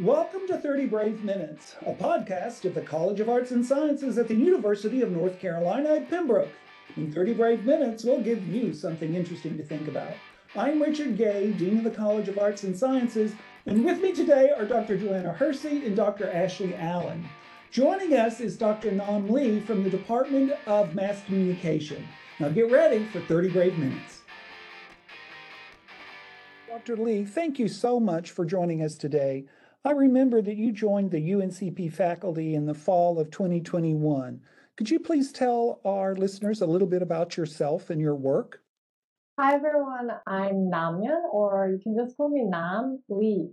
Welcome to 30 Brave Minutes, a podcast of the College of Arts and Sciences at the University of North Carolina at Pembroke. In 30 Brave Minutes, we'll give you something interesting to think about. I'm Richard Gay, Dean of the College of Arts and Sciences, and with me today are Dr. Joanna Hersey and Dr. Ashley Allen. Joining us is Dr. Nam Lee from the Department of Mass Communication. Now get ready for 30 Brave Minutes. Dr. Lee, thank you so much for joining us today. I remember that you joined the UNCP faculty in the fall of 2021. Could you please tell our listeners a little bit about yourself and your work? Hi everyone, I'm Namyeon, or you can just call me Nam Lee.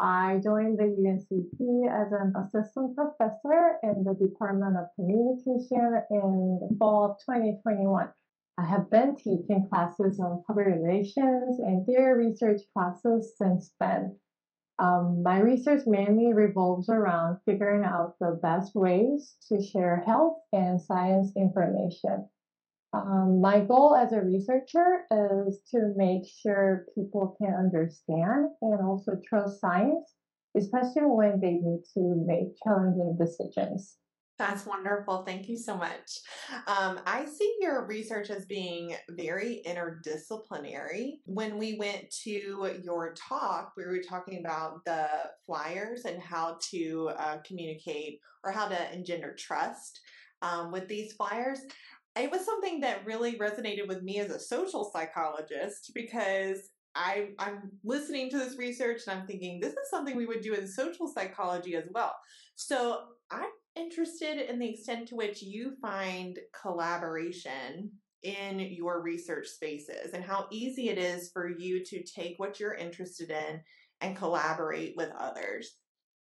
I joined the UNCP as an assistant professor in the Department of Communication in the fall of 2021. I have been teaching classes on public relations and theory research classes since then. Um, my research mainly revolves around figuring out the best ways to share health and science information. Um, my goal as a researcher is to make sure people can understand and also trust science, especially when they need to make challenging decisions. That's wonderful. Thank you so much. Um, I see your research as being very interdisciplinary. When we went to your talk, we were talking about the flyers and how to uh, communicate or how to engender trust um, with these flyers. It was something that really resonated with me as a social psychologist because I, I'm listening to this research and I'm thinking this is something we would do in social psychology as well. So I'm interested in the extent to which you find collaboration in your research spaces and how easy it is for you to take what you're interested in and collaborate with others.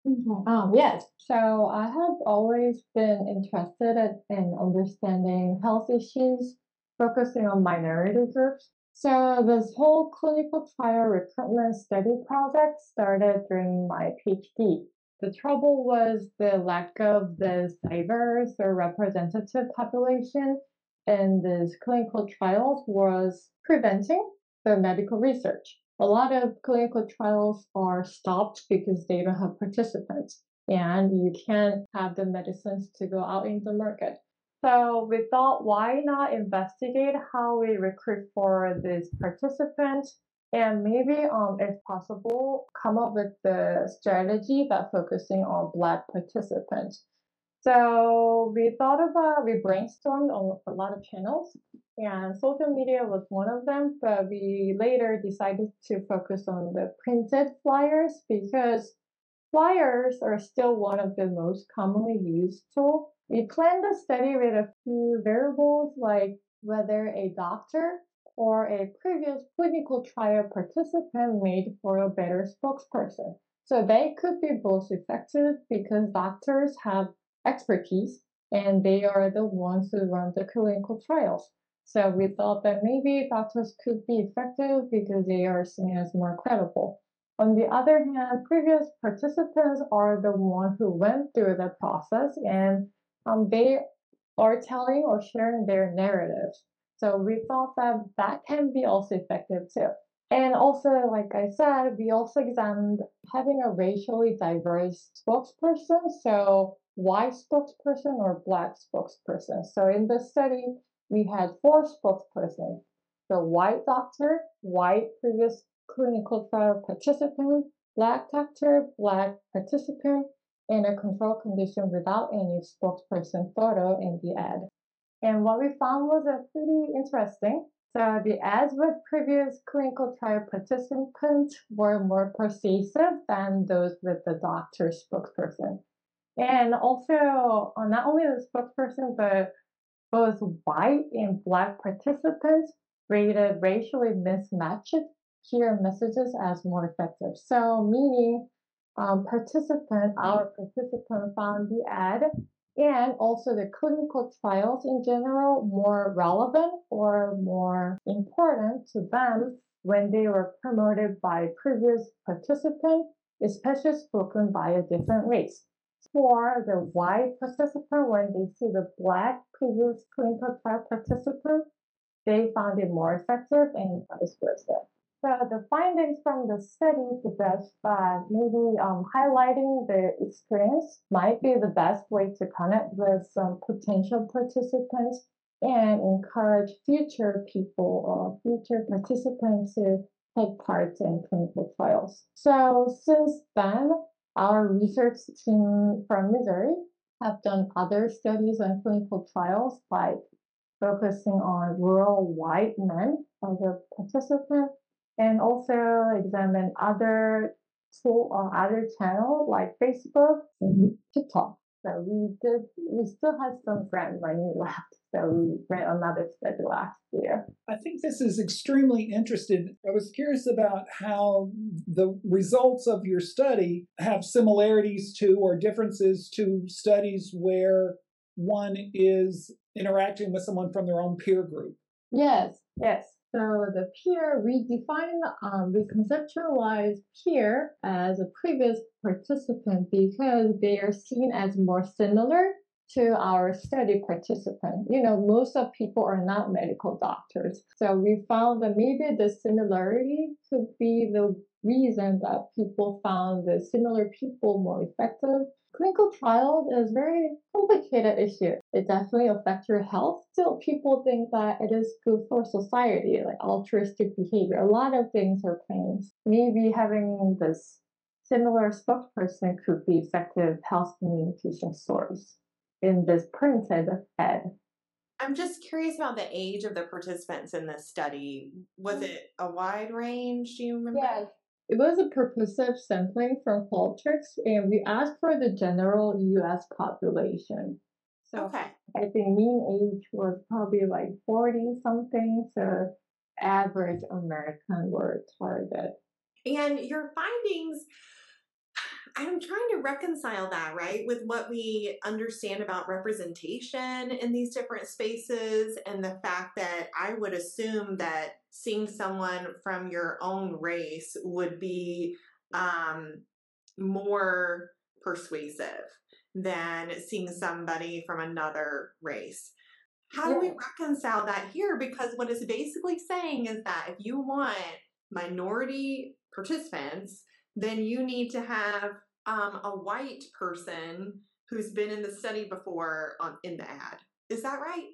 Mm-hmm. Um, yes, so I have always been interested in understanding health issues, focusing on minority groups. So this whole clinical trial recruitment study project started during my PhD. The trouble was the lack of this diverse or representative population in these clinical trials was preventing the medical research. A lot of clinical trials are stopped because they don't have participants and you can't have the medicines to go out in the market. So we thought, why not investigate how we recruit for these participants and maybe, um, if possible, come up with the strategy that focusing on Black participants. So we thought about, we brainstormed on a lot of channels, and social media was one of them. But we later decided to focus on the printed flyers because flyers are still one of the most commonly used tools. We planned the study with a few variables like whether a doctor or a previous clinical trial participant made for a better spokesperson. So they could be both effective because doctors have expertise and they are the ones who run the clinical trials. So we thought that maybe doctors could be effective because they are seen as more credible. On the other hand, previous participants are the ones who went through the process and um, they are telling or sharing their narratives. So we thought that that can be also effective too. And also, like I said, we also examined having a racially diverse spokesperson. So white spokesperson or black spokesperson. So in the study, we had four spokespersons. The white doctor, white previous clinical trial participant, black doctor, black participant, and a control condition without any spokesperson photo in the ad. And what we found was a pretty interesting. So the ads with previous clinical trial participants were more persuasive than those with the doctor spokesperson. And also, uh, not only the spokesperson, but both white and black participants rated racially mismatched peer messages as more effective. So, meaning um, participant, our participant found the ad and also the clinical trials in general more relevant or more important to them when they were promoted by previous participants, especially spoken by a different race. For the white participant, when they see the black previous clinical trial participant, they found it more effective and vice versa. So the findings from the study suggest that maybe um, highlighting the experience might be the best way to connect with some potential participants and encourage future people or future participants to take part in clinical trials. So since then, our research team from Missouri have done other studies on clinical trials, like focusing on rural white men as a participant, and also examine other tool or other channel like Facebook and TikTok. So we did, we still have some grant money left. So we ran another study last year. I think this is extremely interesting. I was curious about how the results of your study have similarities to or differences to studies where one is interacting with someone from their own peer group. Yes, yes. So the peer, we define, um, reconceptualize peer as a previous participant because they are seen as more similar to our study participant. You know, most of people are not medical doctors. So we found that maybe the similarity could be the reason that people found the similar people more effective clinical trials is very complicated issue. It definitely affects your health. Still, people think that it is good for society, like altruistic behavior. A lot of things are claims. Maybe having this similar spokesperson could be effective health communication source in this printed ad. I'm just curious about the age of the participants in this study. Was mm. it a wide range? Do you remember? Yes, it was a purposive sampling from Qualtrics, and we asked for the general US population. So Okay. I think mean age was probably like 40 something, so average American were targeted. And your findings, I'm trying to reconcile that, right, with what we understand about representation in these different spaces and the fact that I would assume that seeing someone from your own race would be um, more persuasive than seeing somebody from another race. How do we reconcile that here? Because what it's basically saying is that if you want minority participants, then you need to have um, a white person who's been in the study before on in the ad. Is that right?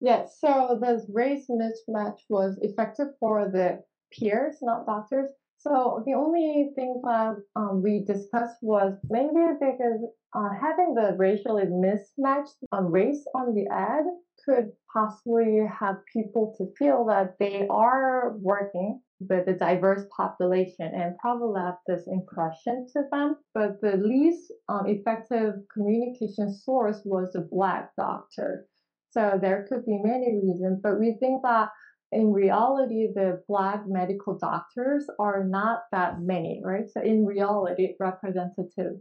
Yes, so the race mismatch was effective for the peers, not doctors. So the only thing that um, we discussed was maybe because uh, having the racially mismatched um, race on the ad could possibly have people to feel that they are working with a diverse population and probably left this impression to them. But the least um, effective communication source was a black doctor. So there could be many reasons, but we think that in reality, the black medical doctors are not that many, right? So in reality, representative.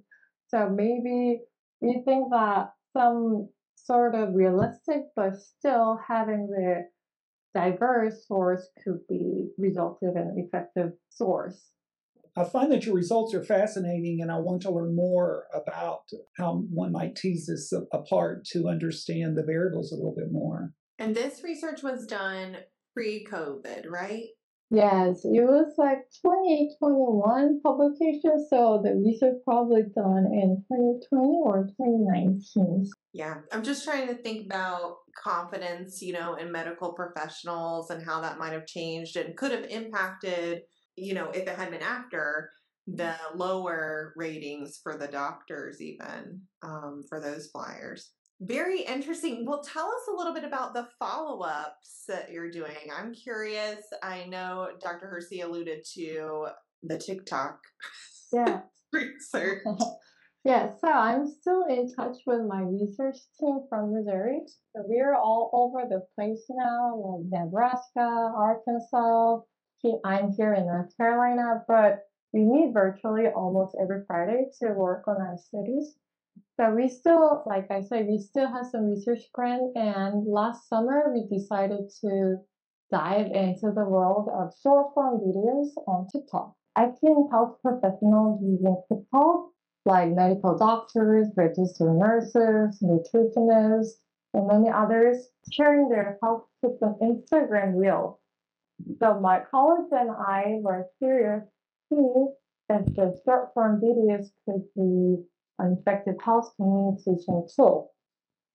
So maybe we think that some sort of realistic, but still having the diverse source could be resulted in an effective source. I find that your results are fascinating, and I want to learn more about how one might tease this apart to understand the variables a little bit more. And this research was done pre-COVID, right? Yes, it was like 2021 publication, so the research probably done in 2020 or 2019. Yeah, I'm just trying to think about confidence, you know, in medical professionals and how that might have changed and could have impacted, you know, if it had been after the lower ratings for the doctors, even um, for those flyers. Very interesting. Well, tell us a little bit about the follow ups that you're doing. I'm curious. I know Dr. Hersey alluded to the TikTok Yeah. research. Yeah, so I'm still in touch with my research team from Missouri. So we're all over the place now, like Nebraska, Arkansas. I'm here in North Carolina, but we meet virtually almost every Friday to work on our studies. So we still, like I said, we still have some research grant. And last summer, we decided to dive into the world of short form videos on TikTok. I've seen health professionals using TikTok like medical doctors, registered nurses, nutritionists, and many others sharing their health tips on Instagram Reels. So my colleagues and I were curious to see if the short form videos could be effective health communication tool.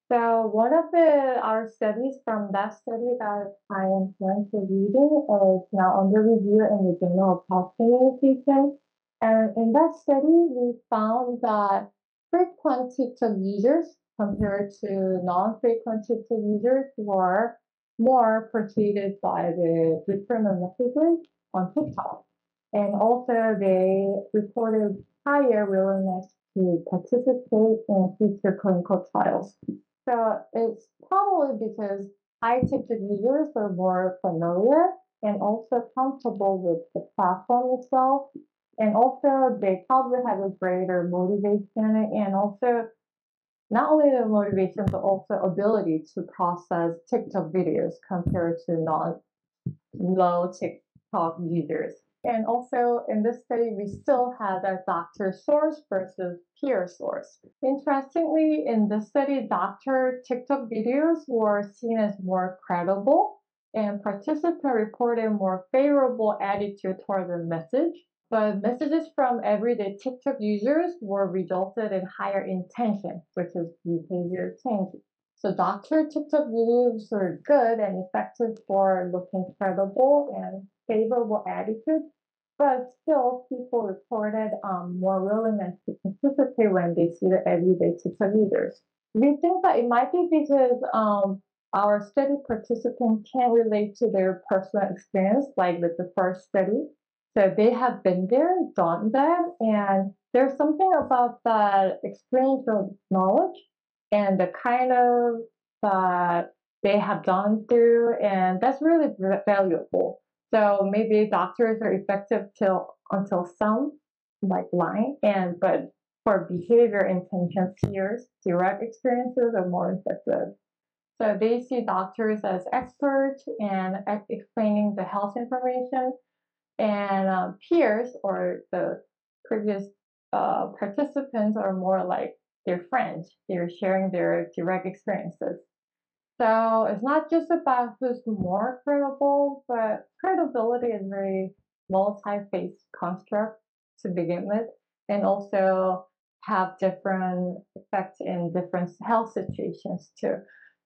So one of the our studies from that study that I am currently reading is now under review in the Journal of Health Communication. And in that study, we found that frequent TikTok users compared to non-frequent TikTok users were more persuaded by the different messages on TikTok. And also they reported higher willingness to participate in future clinical trials. So it's probably because high TikTok users are more familiar and also comfortable with the platform itself. And also they probably have a greater motivation and also not only the motivation but also ability to process TikTok videos compared to non low TikTok users. And also in this study, we still had a doctor source versus peer source. Interestingly, in this study, doctor TikTok videos were seen as more credible and participants reported more favorable attitude toward the message. But messages from everyday TikTok users were resulted in higher intention, which is behavior change. So doctor TikTok videos are good and effective for looking credible and favorable attitude, but still people reported um, more willingness to participate when they see the everyday TikTok users. We think that it might be because um, our study participants can relate to their personal experience, like with the first study. So they have been there, done that, and there's something about that experiential knowledge and the kind of that they have gone through, and that's really valuable. So maybe doctors are effective till until some like line, and but for behavior intention peers, direct experiences are more effective. So they see doctors as experts and explaining the health information, and uh, peers or the previous uh, participants are more like their friends. They're sharing their direct experiences. So it's not just about who's more credible, but credibility is a very multi-phase construct to begin with, and also have different effects in different health situations too.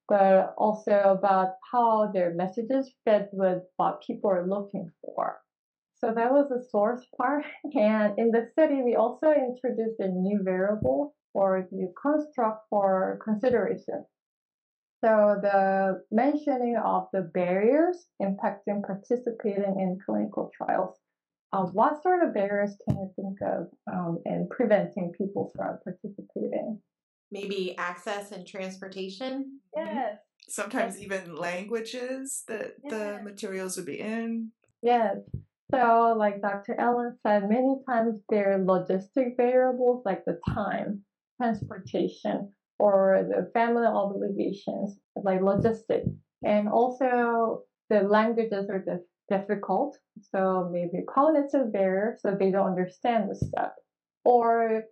But also about how their messages fit with what people are looking for. So that was the source part. And in the study, we also introduced a new variable or new construct for consideration. So the mentioning of the barriers impacting participating in clinical trials. Uh, what sort of barriers can you think of um, in preventing people from participating? Maybe access and transportation. Yes. Sometimes even languages that Yeah. the materials would be in. Yes. So, like Dr. Allen said, many times there are logistic variables like the time, transportation, or the family obligations, like logistics. And also the languages are dif- difficult. So maybe cognitive barrier, so they don't understand the step. Or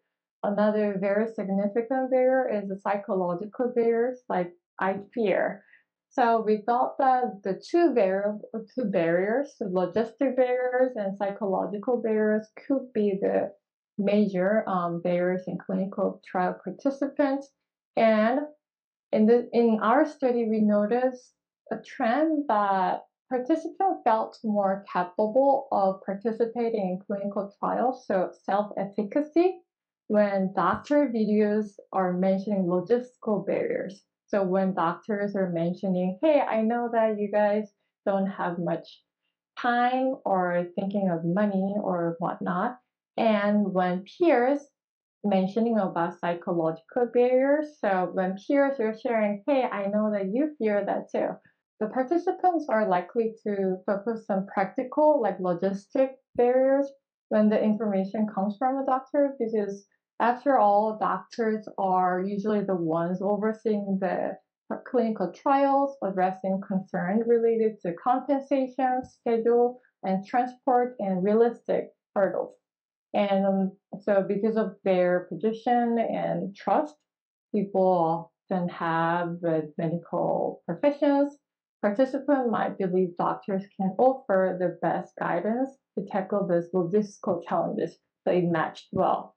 another very significant barrier is the psychological barriers, like I fear. So we thought that the two, bar- two barriers, the logistic barriers and psychological barriers, could be the major um, barriers in clinical trial participants. And in the in our study, we noticed a trend that participants felt more capable of participating in clinical trials, so self-efficacy, when doctor videos are mentioning logistical barriers. So when doctors are mentioning, hey, I know that you guys don't have much time or thinking of money or whatnot. And when peers mentioning about psychological barriers, so when peers are sharing, hey, I know that you fear that too. The participants are likely to focus on practical, like logistic barriers when the information comes from a doctor because after all, doctors are usually the ones overseeing the clinical trials, addressing concerns related to compensation, schedule, and transport and realistic hurdles. And um, so, because of their position and trust, people often have with medical professions participants might believe doctors can offer the best guidance to tackle these logistical challenges, so it matched well.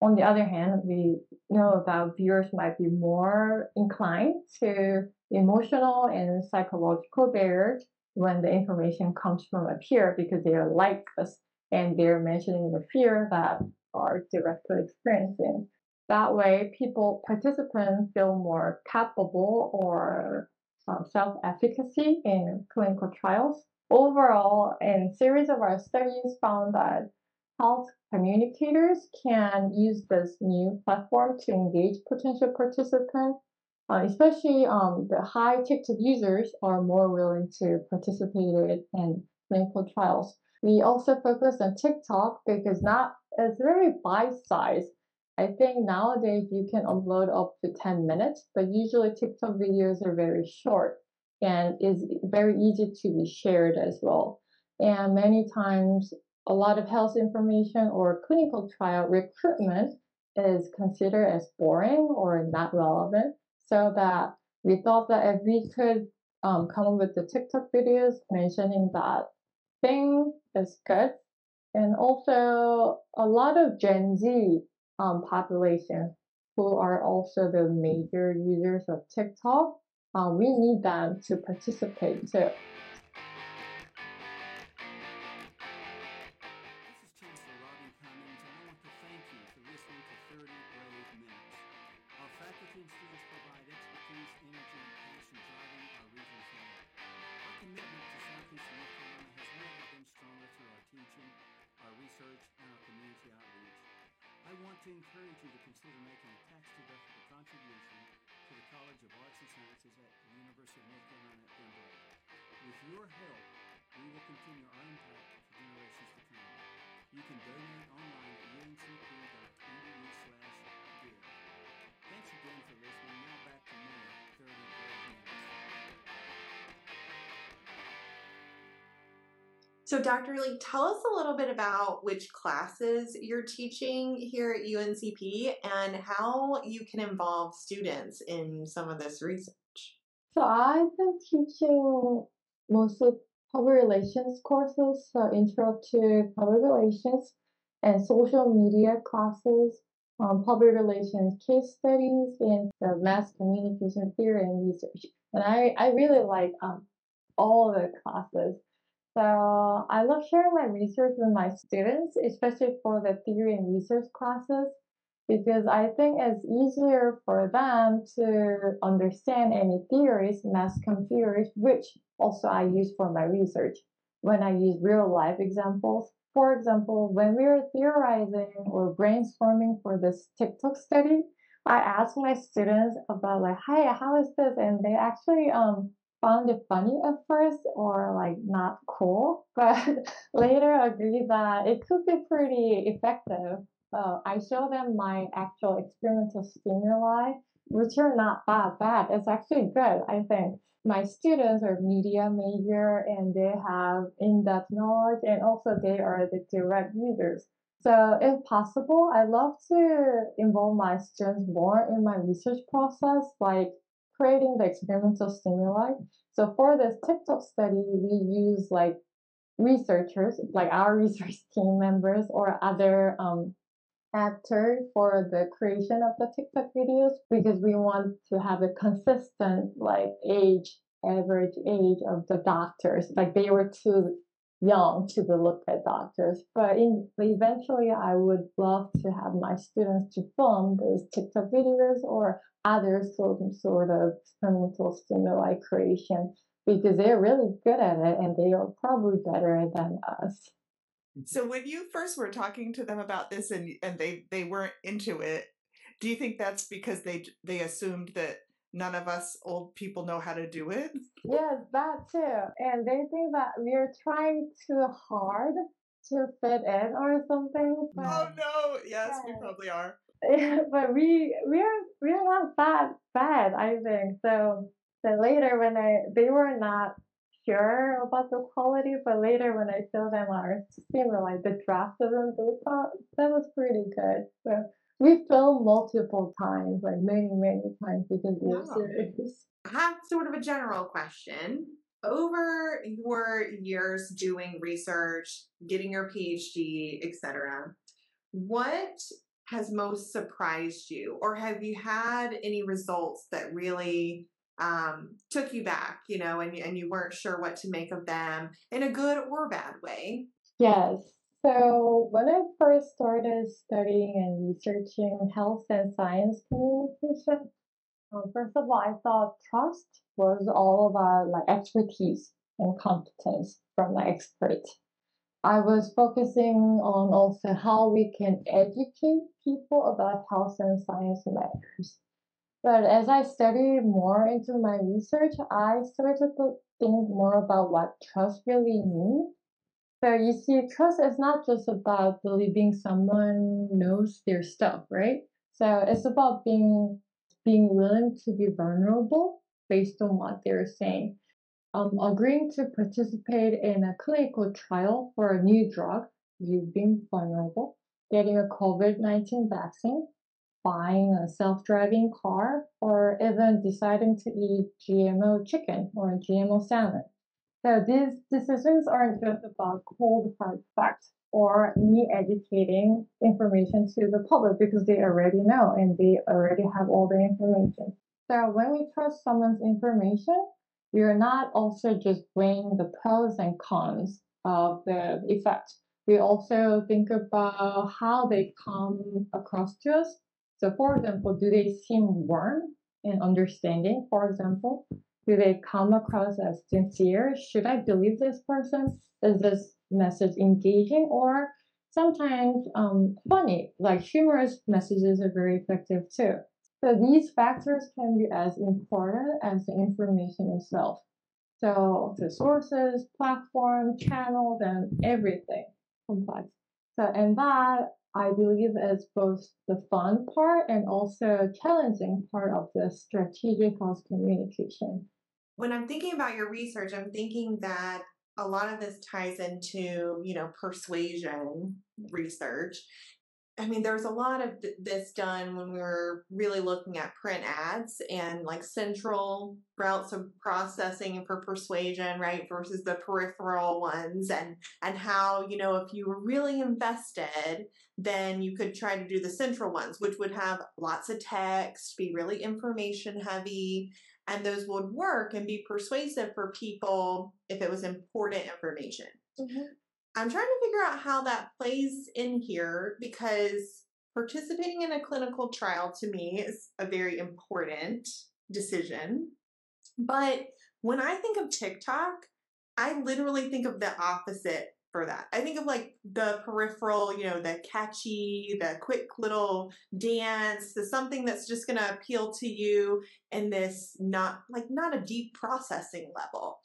On the other hand, we know that viewers might be more inclined to emotional and psychological barriers when the information comes from a peer because they are like us and they're mentioning the fear that are directly experiencing. That way, people, participants feel more capable or um, self-efficacy in clinical trials. Overall, in series of our studies found that health communicators can use this new platform to engage potential participants uh, especially um, the high TikTok users are more willing to participate in clinical trials. We also focus on TikTok because not it's very bite-sized. I think nowadays you can upload up to 10 minutes, but usually TikTok videos are very short and is very easy to be shared as well. And many times a lot of health information or clinical trial recruitment is considered as boring or not relevant so that we thought that if we could um, come up with the TikTok videos mentioning that thing is good. And also a lot of Gen Z um, population who are also the major users of TikTok, uh, we need them to participate too. Dr. Lee, tell us a little bit about which classes you're teaching here at UNCP and how you can involve students in some of this research. So, I've been teaching mostly public relations courses, so intro to public relations and social media classes, um, public relations case studies, and the mass communication theory and research. And I, I really like um, all the classes. So I love sharing my research with my students, especially for the theory and research classes, because I think it's easier for them to understand any theories, mass com theories, which also I use for my research when I use real life examples. For example, when we were theorizing or brainstorming for this TikTok study, I asked my students about like, hey, how is this? And they actually um found it funny at first or like not cool, but later agreed that it could be pretty effective. Uh, I show them my actual experimental stimuli, which are not that bad. It's actually good, I think. My students are media major and they have in-depth knowledge and also they are the direct users. So if possible, I love to involve my students more in my research process, like creating the experimental stimuli. So for this TikTok study, we use like researchers, like our research team members or other um, actors for the creation of the TikTok videos because we want to have a consistent like age, average age of the doctors. Like they were too young to be looked at doctors. But in, eventually, I would love to have my students to film those TikTok videos or other sort of, sort of experimental stimuli creation because they're really good at it and they are probably better than us. So when you first were talking to them about this and and they they weren't into it, do you think that's because they they assumed that none of us old people know how to do it? Yeah, that too. And they think that we're trying too hard to fit in or something. Oh, but oh no, yes, yeah. we probably are. but we we're we're not that bad, I think. So then later when I they were not sure about the quality, but later when I showed them our stimuli, the draft of them, they thought that was pretty good. So we filmed multiple times, like many, many times because we were serious. I have sort of a general question. over your years doing research, getting your PhD, etc., what has most surprised you, or have you had any results that really um, took you back, you know, and and you weren't sure what to make of them in a good or bad way? Yes. So when I first started studying and researching health and science communication, um, first of all, I thought trust was all about like expertise and competence from the expert. I was focusing on also how we can educate people about health and science matters. But as I studied more into my research, I started to think more about what trust really means. So you see, trust is not just about believing someone knows their stuff, right? So it's about being being willing to be vulnerable based on what they're saying. Um, agreeing to participate in a clinical trial for a new drug, you being vulnerable, getting a COVID 19 vaccine, buying a self-driving car, or even deciding to eat GMO chicken or GMO salmon. So these decisions aren't just about cold hard facts or me educating information to the public because they already know and they already have all the information. So when we trust someone's information, we are not also just weighing the pros and cons of the effect. We also think about how they come across to us so for example, do they seem warm and understanding, for example? Do they come across as sincere? Should I believe this person? Is this message engaging or sometimes um, funny? Like humorous messages are very effective too. So these factors can be as important as the information itself. So the sources, platform, channels, and everything complex. So and that I believe is both the fun part and also challenging part of the strategic health communication. When I'm thinking about your research, I'm thinking that a lot of this ties into, you know, persuasion research I mean, there's a lot of th- this done when we were really looking at print ads and like central routes of processing for persuasion, right, versus the peripheral ones, and and how you know if you were really invested, then you could try to do the central ones, which would have lots of text, be really information heavy, and those would work and be persuasive for people if it was important information. Mm-hmm. I'm trying to figure out how that plays in here because participating in a clinical trial to me is a very important decision. But when I think of TikTok, I literally think of the opposite for that. I think of like the peripheral, you know, the catchy, the quick little dance, the something that's just going to appeal to you in this not like not a deep processing level.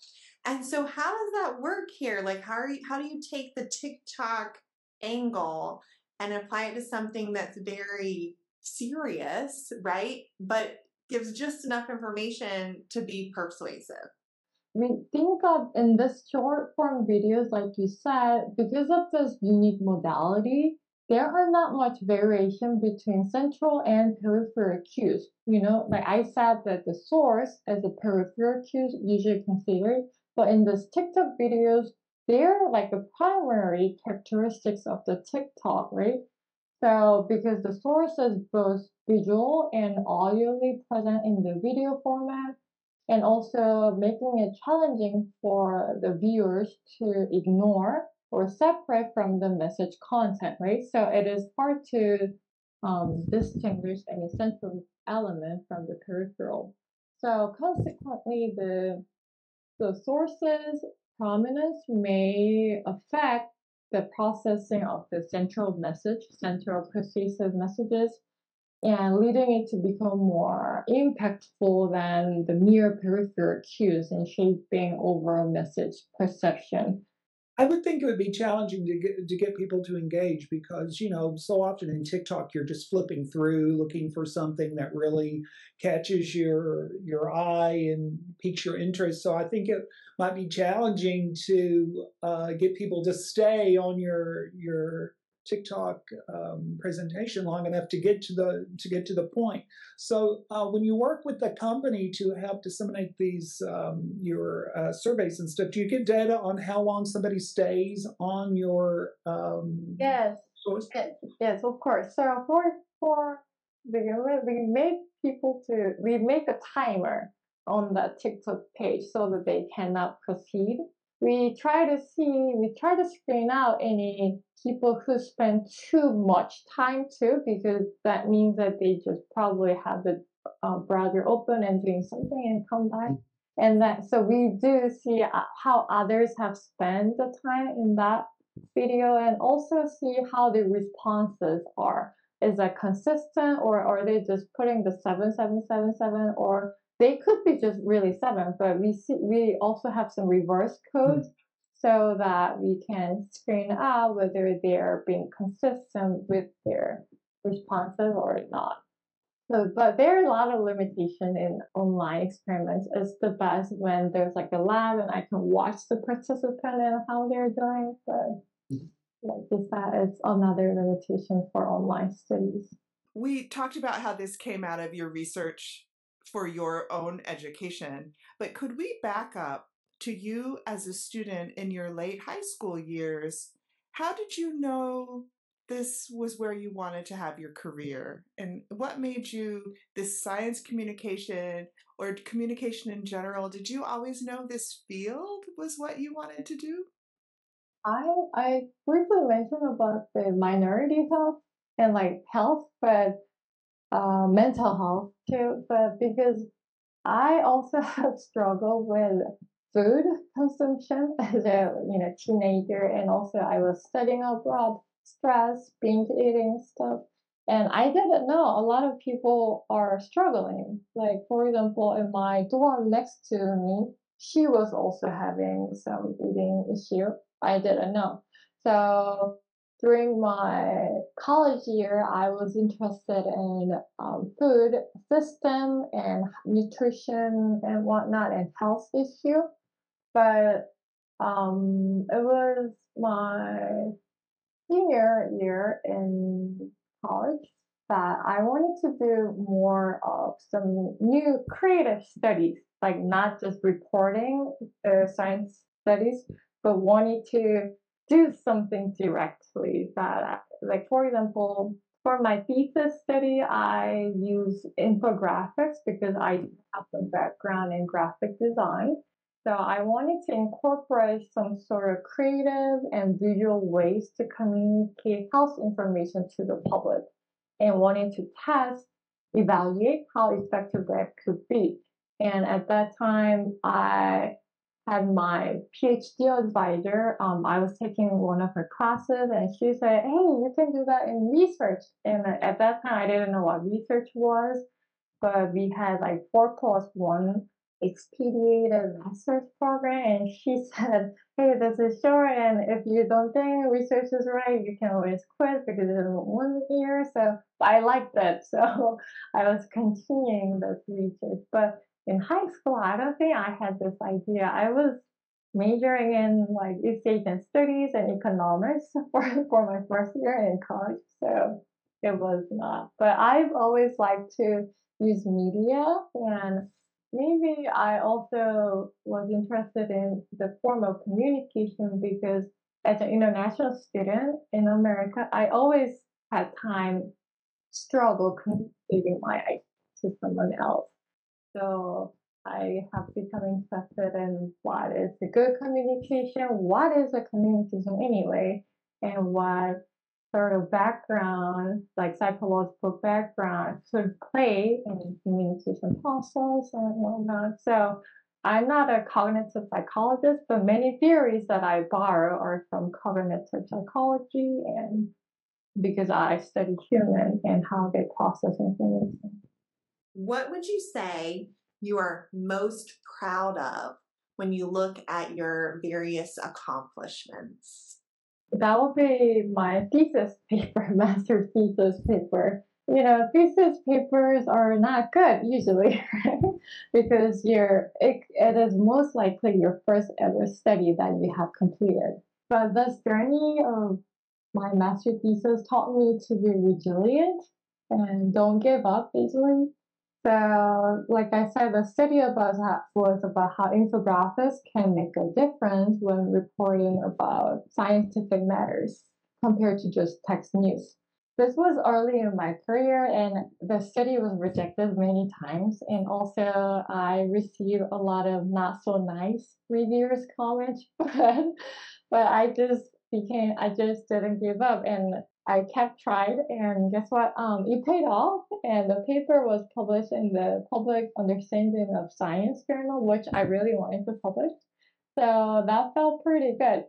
And so how does that work here? Like how are you how do you take the TikTok angle and apply it to something that's very serious, right? But gives just enough information to be persuasive. I mean, think of in this short form videos, like you said, because of this unique modality, there are not much variation between central and peripheral cues. You know, like I said that the source as a peripheral cue usually considered, but in this TikTok videos, they're like the primary characteristics of the TikTok, right? So because the source is both visual and audioly present in the video format, and also making it challenging for the viewers to ignore or separate from the message content, right? So it is hard to um, distinguish an essential element from the peripheral. So consequently, the the source's prominence may affect the processing of the central message, central persuasive messages, and leading it to become more impactful than the mere peripheral cues in shaping overall message perception. I would think it would be challenging to get to get people to engage because you know so often in TikTok you're just flipping through looking for something that really catches your your eye and piques your interest. So I think it might be challenging to uh, get people to stay on your your TikTok um, presentation long enough to get to the to get to the point. So uh, when you work with the company to help disseminate these um, your uh, surveys and stuff, do you get data on how long somebody stays on your um, Yes, source? yes, yes, of course. So for for we we make people to we make a timer on the TikTok page so that they cannot proceed. We try to see, we try to screen out any people who spend too much time too, because that means that they just probably have the uh, browser open and doing something and come back. And that, so we do see uh, how others have spent the time in that video and also see how the responses are. Is that consistent or are they just putting the 7777 or they could be just really seven, but we see, we also have some reverse codes hmm. so that we can screen out whether they're being consistent with their responses or not. So, but there are a lot of limitation in online experiments. It's the best when there's like a lab and I can watch the participant and how they're doing. But hmm. like you said, it's another limitation for online studies. We talked about how this came out of your research for your own education, but could we back up to you as a student in your late high school years? How did you know this was where you wanted to have your career? And what made you this science communication or communication in general? Did you always know this field was what you wanted to do? I I briefly mentioned about the minority health and like health, but uh, mental health too. But because I also have struggled with food consumption as a you know teenager, and also I was studying abroad, stress, binge eating stuff, and I didn't know a lot of people are struggling. Like for example, in my dorm next to me, she was also having some eating issue. I didn't know. So during my college year, I was interested in um, food system and nutrition and whatnot and health issue. But um, it was my senior year in college that I wanted to do more of some new creative studies, like not just reporting uh, science studies, but wanted to do something directly that, like, for example, for my thesis study, I use infographics because I have some background in graphic design. So I wanted to incorporate some sort of creative and visual ways to communicate health information to the public and wanted to test, evaluate how effective that could be. And at that time, I had my PhD advisor. Um, I was taking one of her classes, and she said, "Hey, you can do that in research." And at that time, I didn't know what research was, but we had like four plus one expedited master's program, and she said, "Hey, this is short, and if you don't think research is right, you can always quit because it's one year." So I liked that, so I was continuing this research, but in high school, I don't think I had this idea. I was majoring in like East Asian studies and economics for, for my first year in college. So it was not. But I've always liked to use media and maybe I also was interested in the form of communication because as an international student in America, I always had time struggle communicating my idea to someone else. So I have become interested in what is the good communication, what is a communication anyway, and what sort of background, like psychological background, should play in communication process and whatnot. So I'm not a cognitive psychologist, but many theories that I borrow are from cognitive psychology and because I study human and how they process information what would you say you are most proud of when you look at your various accomplishments? That would be my thesis paper, master thesis paper. You know, thesis papers are not good usually, right? because you're it, it is most likely your first ever study that you have completed. But this journey of my master thesis taught me to be resilient and don't give up easily. So, like I said, the study of us was about how infographics can make a difference when reporting about scientific matters compared to just text news. This was early in my career, and the study was rejected many times. And also, I received a lot of not so nice reviews, comments, but but I just became I just didn't give up, and I kept trying, and guess what? Um, it paid off, and the paper was published in the Public Understanding of Science journal, which I really wanted to publish. So that felt pretty good.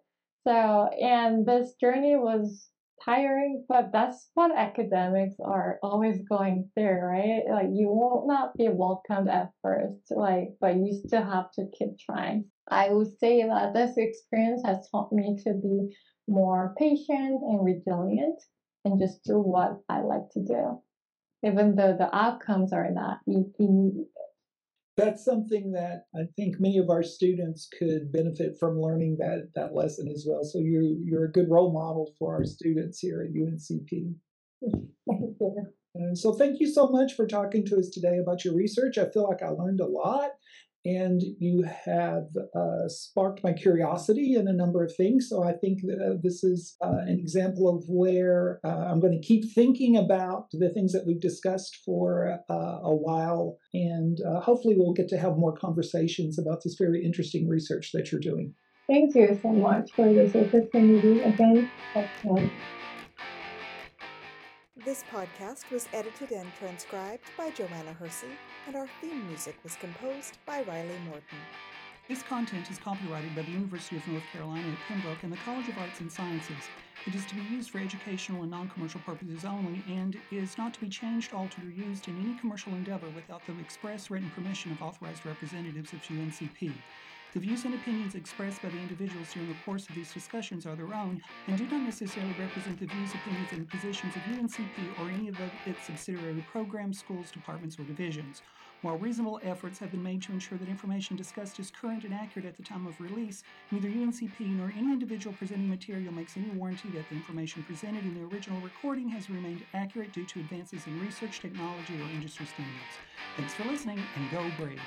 So, and this journey was tiring, but that's what academics are always going through, right? Like you will not be welcomed at first, like, but you still have to keep trying. I would say that this experience has taught me to be more patient and resilient and just do what I like to do, even though the outcomes are not immediate. That's something that I think many of our students could benefit from learning that that lesson as well. So you you're a good role model for our students here at UNCP. Thank you. So thank you so much for talking to us today about your research. I feel like I learned a lot and you have uh, sparked my curiosity in a number of things. So I think uh, this is uh, an example of where uh, I'm going to keep thinking about the things that we've discussed for uh, a while, and uh, hopefully we'll get to have more conversations about this very interesting research that you're doing. Thank you so much for this opportunity again. This podcast was edited and transcribed by Joanna Hersey, and our theme music was composed by Riley Morton. This content is copyrighted by the University of North Carolina at Pembroke and the College of Arts and Sciences. It is to be used for educational and non commercial purposes only and is not to be changed, altered, or used in any commercial endeavor without the express written permission of authorized representatives of UNCP. The views and opinions expressed by the individuals during the course of these discussions are their own and do not necessarily represent the views, opinions, and positions of UNCP or any of its subsidiary programs, schools, departments, or divisions. While reasonable efforts have been made to ensure that information discussed is current and accurate at the time of release, neither UNCP nor any individual presenting material makes any warranty that the information presented in the original recording has remained accurate due to advances in research, technology, or industry standards. Thanks for listening, and go Braves!